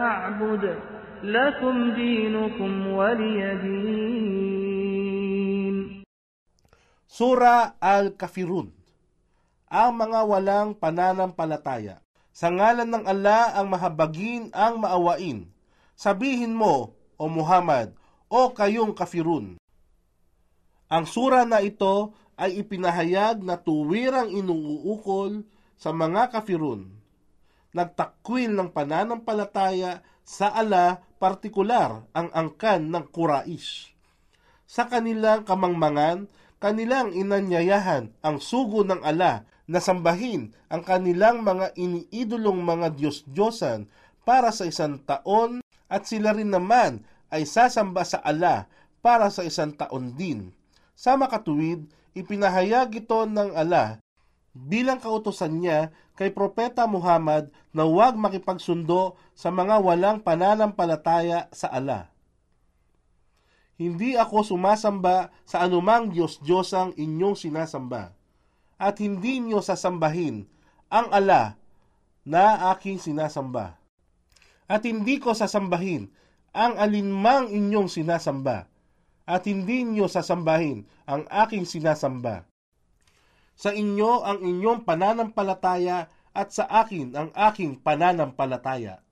أعبد لكم دينكم ولي دين Sura Al-Kafirun Ang mga walang pananampalataya. Sa ngalan ng Allah ang mahabagin ang maawain. Sabihin mo, O Muhammad, o kayong kafirun. Ang sura na ito ay ipinahayag na tuwirang inuukol sa mga kafirun. Nagtakwil ng pananampalataya sa ala partikular ang angkan ng Quraish. Sa kanilang kamangmangan, kanilang inanyayahan ang sugo ng ala na sambahin ang kanilang mga iniidolong mga Diyos-Diyosan para sa isang taon at sila rin naman ay sasamba sa ala para sa isang taon din. Sa makatuwid, ipinahayag ito ng ala bilang kautosan niya kay Propeta Muhammad na huwag makipagsundo sa mga walang pananampalataya sa ala. Hindi ako sumasamba sa anumang Diyos-Diyosang inyong sinasamba, at hindi niyo sasambahin ang ala na aking sinasamba. At hindi ko sasambahin ang alinmang inyong sinasamba, at hindi niyo sasambahin ang aking sinasamba. Sa inyo ang inyong pananampalataya at sa akin ang aking pananampalataya.